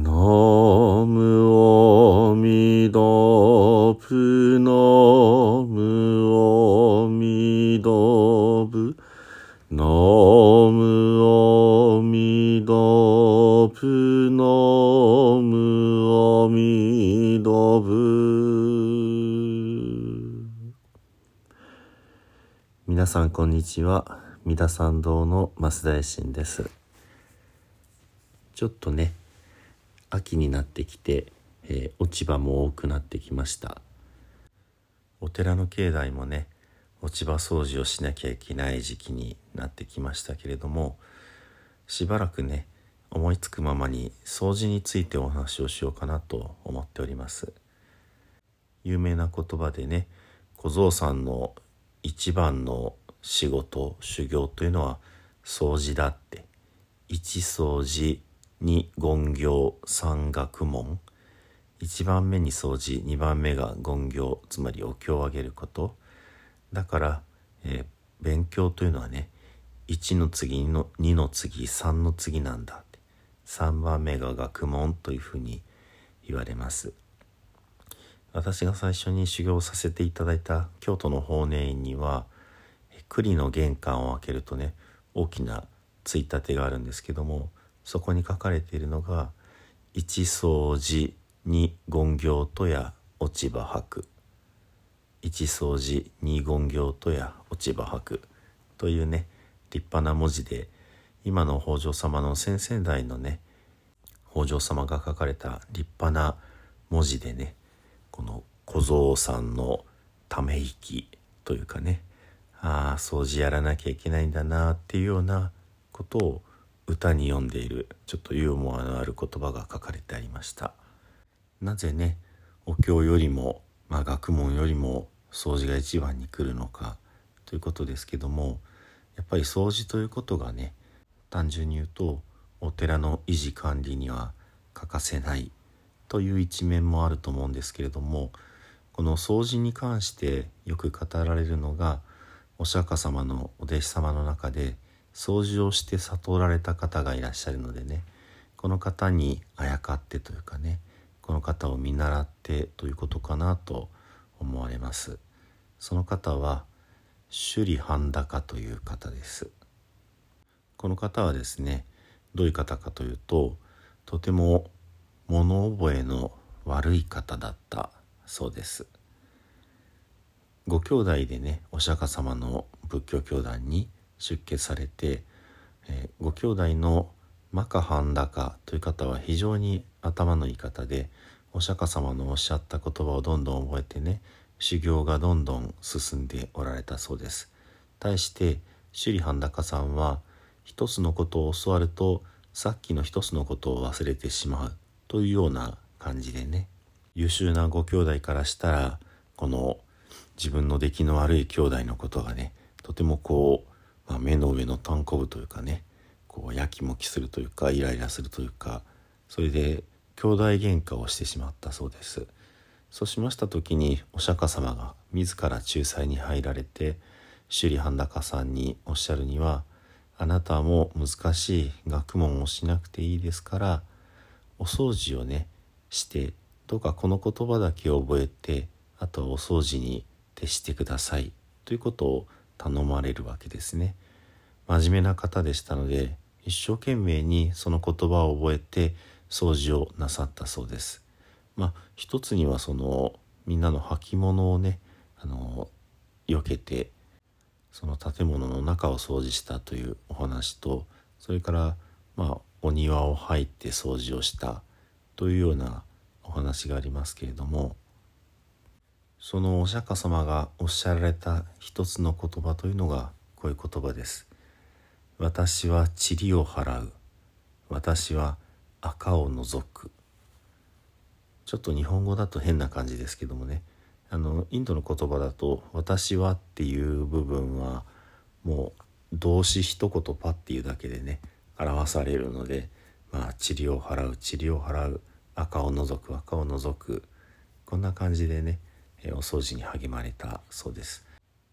ナムアミダプナムアミダブナムアミダプナムアミダブ皆さんこんにちは。三田参道の増田衛進です。ちょっとね秋になってきて、えー、落ち葉も多くなってきました。お寺の境内もね落ち葉掃除をしなきゃいけない時期になってきましたけれどもしばらくね思いつくままに掃除についてお話をしようかなと思っております。有名な言葉でね小僧さんの一番の仕事修行というのは掃除だって。一掃除2言行3学問1番目に掃除2番目が言行つまりお経をあげること。だから、えー、勉強というのはね1の次の2の次3の次なんだ。って3番目が学問というふうに言われます。私が最初に修行させていただいた京都の法然院には栗の玄関を開けるとね大きなついたてがあるんですけどもそこに書かれているのが「一掃除二言行とや落ち葉吐く」「一掃除二言行とや落ち葉吐く」というね立派な文字で今の北条様の先々代のね北条様が書かれた立派な文字でねこの小僧さんのため息というかねああ掃除やらなきゃいけないんだなっていうようなことを歌に読んでいるちょっとユーモアのある言葉が書かれてありました。なぜねお経よりも、まあ、学問よりも掃除が一番に来るのかということですけどもやっぱり掃除ということがね単純に言うとお寺の維持管理には欠かせないという一面もあると思うんですけれどもこの掃除に関してよく語られるのがお釈迦様のお弟子様の中で「掃除をして悟られた方がいらっしゃるのでねこの方にあやかってというかねこの方を見習ってということかなと思われます。その方は首里半高という方です。この方はですねどういう方かというととても物覚えの悪い方だったそうです。ご兄弟でねお釈迦様の仏教教団に出家されて、えー、ご兄弟のマカハンダカという方は非常に頭のいい方でお釈迦様のおっしゃった言葉をどんどん覚えてね修行がどんどん進んでおられたそうです。対して首里半高さんは一つのことを教わるとさっきの一つのことを忘れてしまうというような感じでね優秀なご兄弟からしたらこの自分の出来の悪い兄弟のことがねとてもこうまあ、目の上の単行部というかねこうやきもきするというかイライラするというかそれで兄弟喧嘩をしてしまったそうです。そうしました時にお釈迦様が自ら仲裁に入られて首里半高さんにおっしゃるにはあなたも難しい学問をしなくていいですからお掃除をねしてどうかこの言葉だけを覚えてあとはお掃除に徹してください。ということを頼まれるわけですね。真面目な方でしたので一生懸命にその言葉を覚えて掃除をなさったそうです。まあ一つにはそのみんなの履物をねあの避けてその建物の中を掃除したというお話とそれからまあお庭を入って掃除をしたというようなお話がありますけれどもそのお釈迦様がおっしゃられた一つの言葉というのがこういう言葉です。私は塵を払う。私は赤を除く。ちょっと日本語だと変な感じですけどもね。あのインドの言葉だと「私は」っていう部分はもう動詞一言パッていうだけでね表されるのでまあ塵を払う塵を払う赤を除く赤を除くこんな感じでねえお掃除に励まれたそうです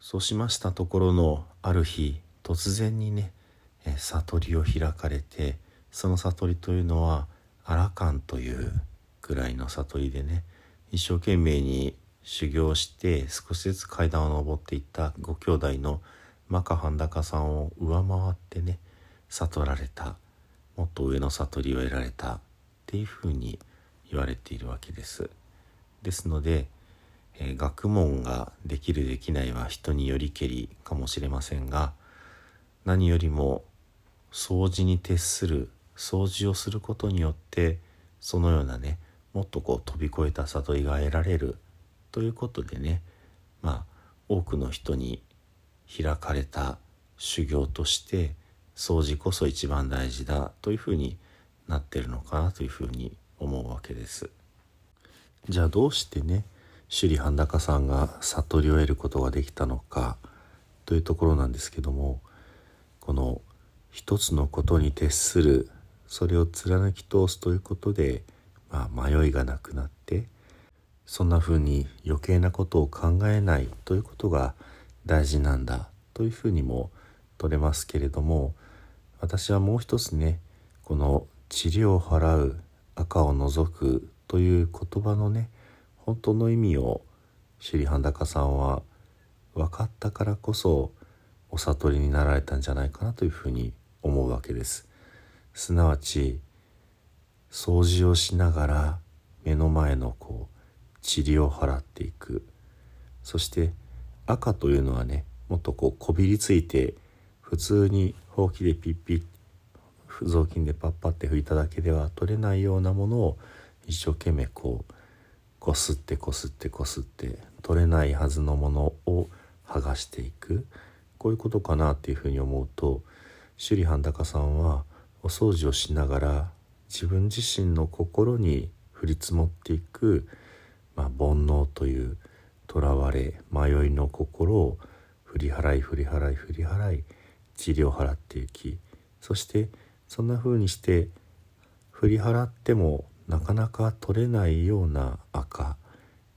そうしましたところのある日突然にね、え悟りを開かれてその悟りというのは荒勘というぐらいの悟りでね一生懸命に修行して少しずつ階段を上っていったご兄弟のマカハンダカさんを上回ってね悟られたもっと上の悟りを得られたっていうふうに言われているわけです。ですので、えー、学問ができるできないは人によりけりかもしれませんが何よりも掃除に徹する掃除をすることによってそのようなねもっとこう飛び越えた悟りが得られるということでねまあ多くの人に開かれた修行として掃除こそ一番大事だというふうになってるのかなというふうに思うわけです。じゃあどうしてね首里半高さんが悟りを得ることができたのかというところなんですけどもこの一つのことに徹するそれを貫き通すということで、まあ、迷いがなくなってそんな風に余計なことを考えないということが大事なんだというふうにも取れますけれども私はもう一つねこの「治療を払う赤を除く」という言葉のね本当の意味を首里半高さんは分かったからこそお悟りになられたんじゃないかなというふうに思うわけです。すなわち掃除をしながら目の前のこう塵を払っていくそして赤というのはねもっとこうこびりついて普通にほうきでピッピッ雑巾でパッパって拭いただけでは取れないようなものを一生懸命こうこすってこすってこすって取れないはずのものを剥がしていく。こういうことかなっていうふうに思うと首里半高さんはお掃除をしながら自分自身の心に降り積もっていく、まあ、煩悩というとらわれ迷いの心を振り払い振り払い振り払い治療を払っていきそしてそんな風にして振り払ってもなかなか取れないような赤。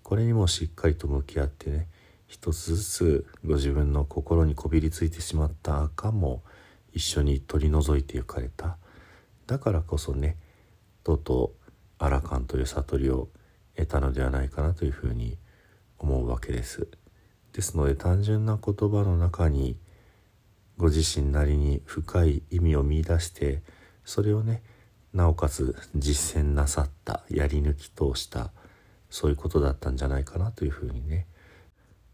これにもしっかりと向き合ってね一つずつご自分の心にこびりついてしまった赤も一緒に取り除いていかれた。だからこそねとうとうアラカンという悟りを得たのではないかなというふうに思うわけです。ですので単純な言葉の中にご自身なりに深い意味を見いだしてそれをねなおかつ実践なさったやり抜き通したそういうことだったんじゃないかなというふうにね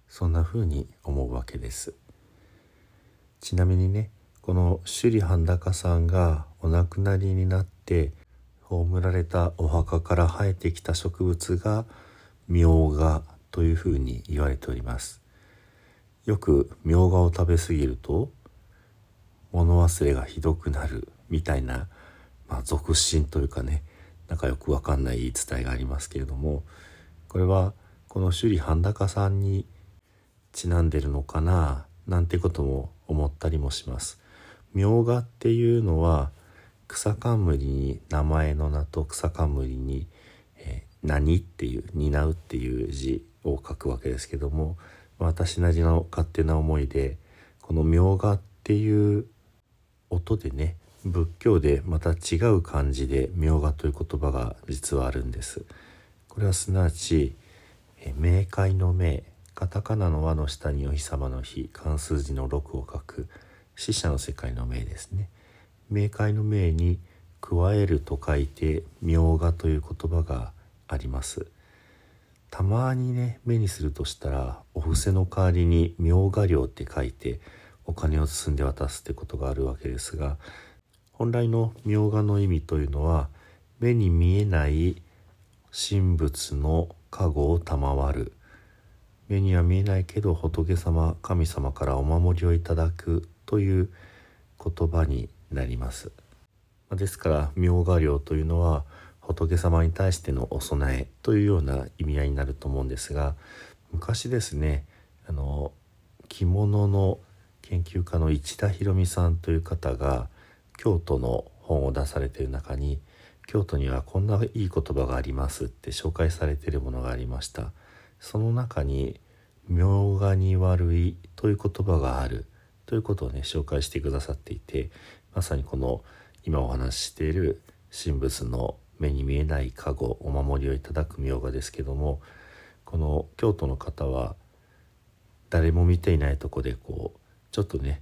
そんなふうに思うわけです。ちなみにねこの首里半高さんがお亡くなりになって葬られたお墓から生えてきた植物がみょうがというふうに言われております。よくみょうがを食べ過ぎると物忘れがひどくなるみたいな、まあ、俗心というかねなんかよくわかんない言い伝えがありますけれどもこれはこの首里半高さんにちなんでるのかななんてことも思ったりもします。みょうがっていうのは草冠に名前の名と草冠に、えー、何っていう担うっていう字を書くわけですけども私なりの勝手な思いでこの「みょうが」っていう音でね仏教でまた違う漢字で「みょうが」という言葉が実はあるんです。これはすなわち「冥界の冥」カタカナの輪の下にお日様の日漢数字の6を書く死者の世界の冥ですね。冥界の冥に加えると書いて「みょうが」という言葉があります。たまにね目にするとしたらお布施の代わりに「みょうが料」って書いてお金を包んで渡すってことがあるわけですが本来の「みょうが」の意味というのは目に見えない神仏の加護を賜る。目には見えないけど仏様神様からお守りをいただくという言葉になります。ですから「みょうが料」というのは仏様に対してのお供えというような意味合いになると思うんですが昔ですねあの着物の研究家の市田博美さんという方が京都の本を出されている中に京都にはこんないい言葉がありますって紹介されているものがありました。その中に「明がに悪い」という言葉があるということをね紹介してくださっていてまさにこの今お話ししている神仏の目に見えない加護お守りをいただく明賀ですけどもこの京都の方は誰も見ていないとこでこうちょっとね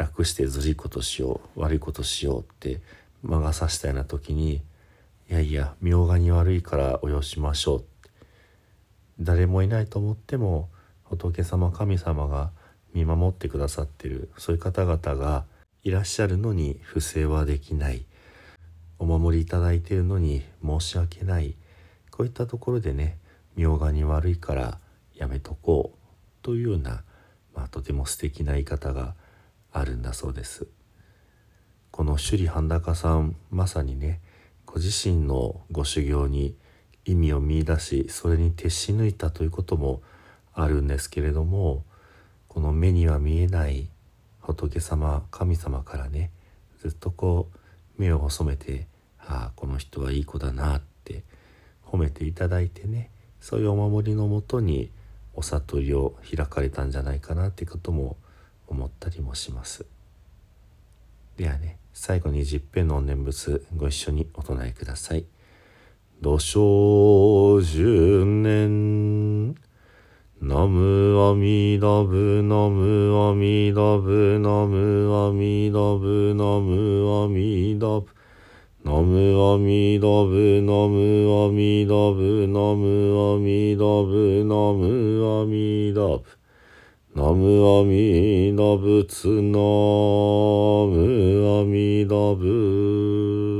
楽してずるいことしよう悪いことしようって魔が差したような時にいやいや明賀に悪いからおよしましょう。誰もいないと思っても仏様神様が見守ってくださってるそういう方々がいらっしゃるのに不正はできない。お守りいただいているのに申し訳ない。こういったところでね明賀に悪いからやめとこう。というような、まあ、とても素敵な言い方があるんだそうです。この首里半高さんまさにねご自身のご修行に意味を見いだしそれに徹し抜いたということもあるんですけれどもこの目には見えない仏様神様からねずっとこう目を細めて「ああこの人はいい子だな」って褒めていただいてねそういうお守りのもとにお悟りを開かれたんじゃないかなってことも思ったりもします。ではね最後に十遍の念仏ご一緒にお唱えください。土生十年。ナムアミダブナムアミダブナムアミダブナムアミダブナムアミダブナムアミダブナムアミダブナムアミダブナムアミダブツナムアミダブ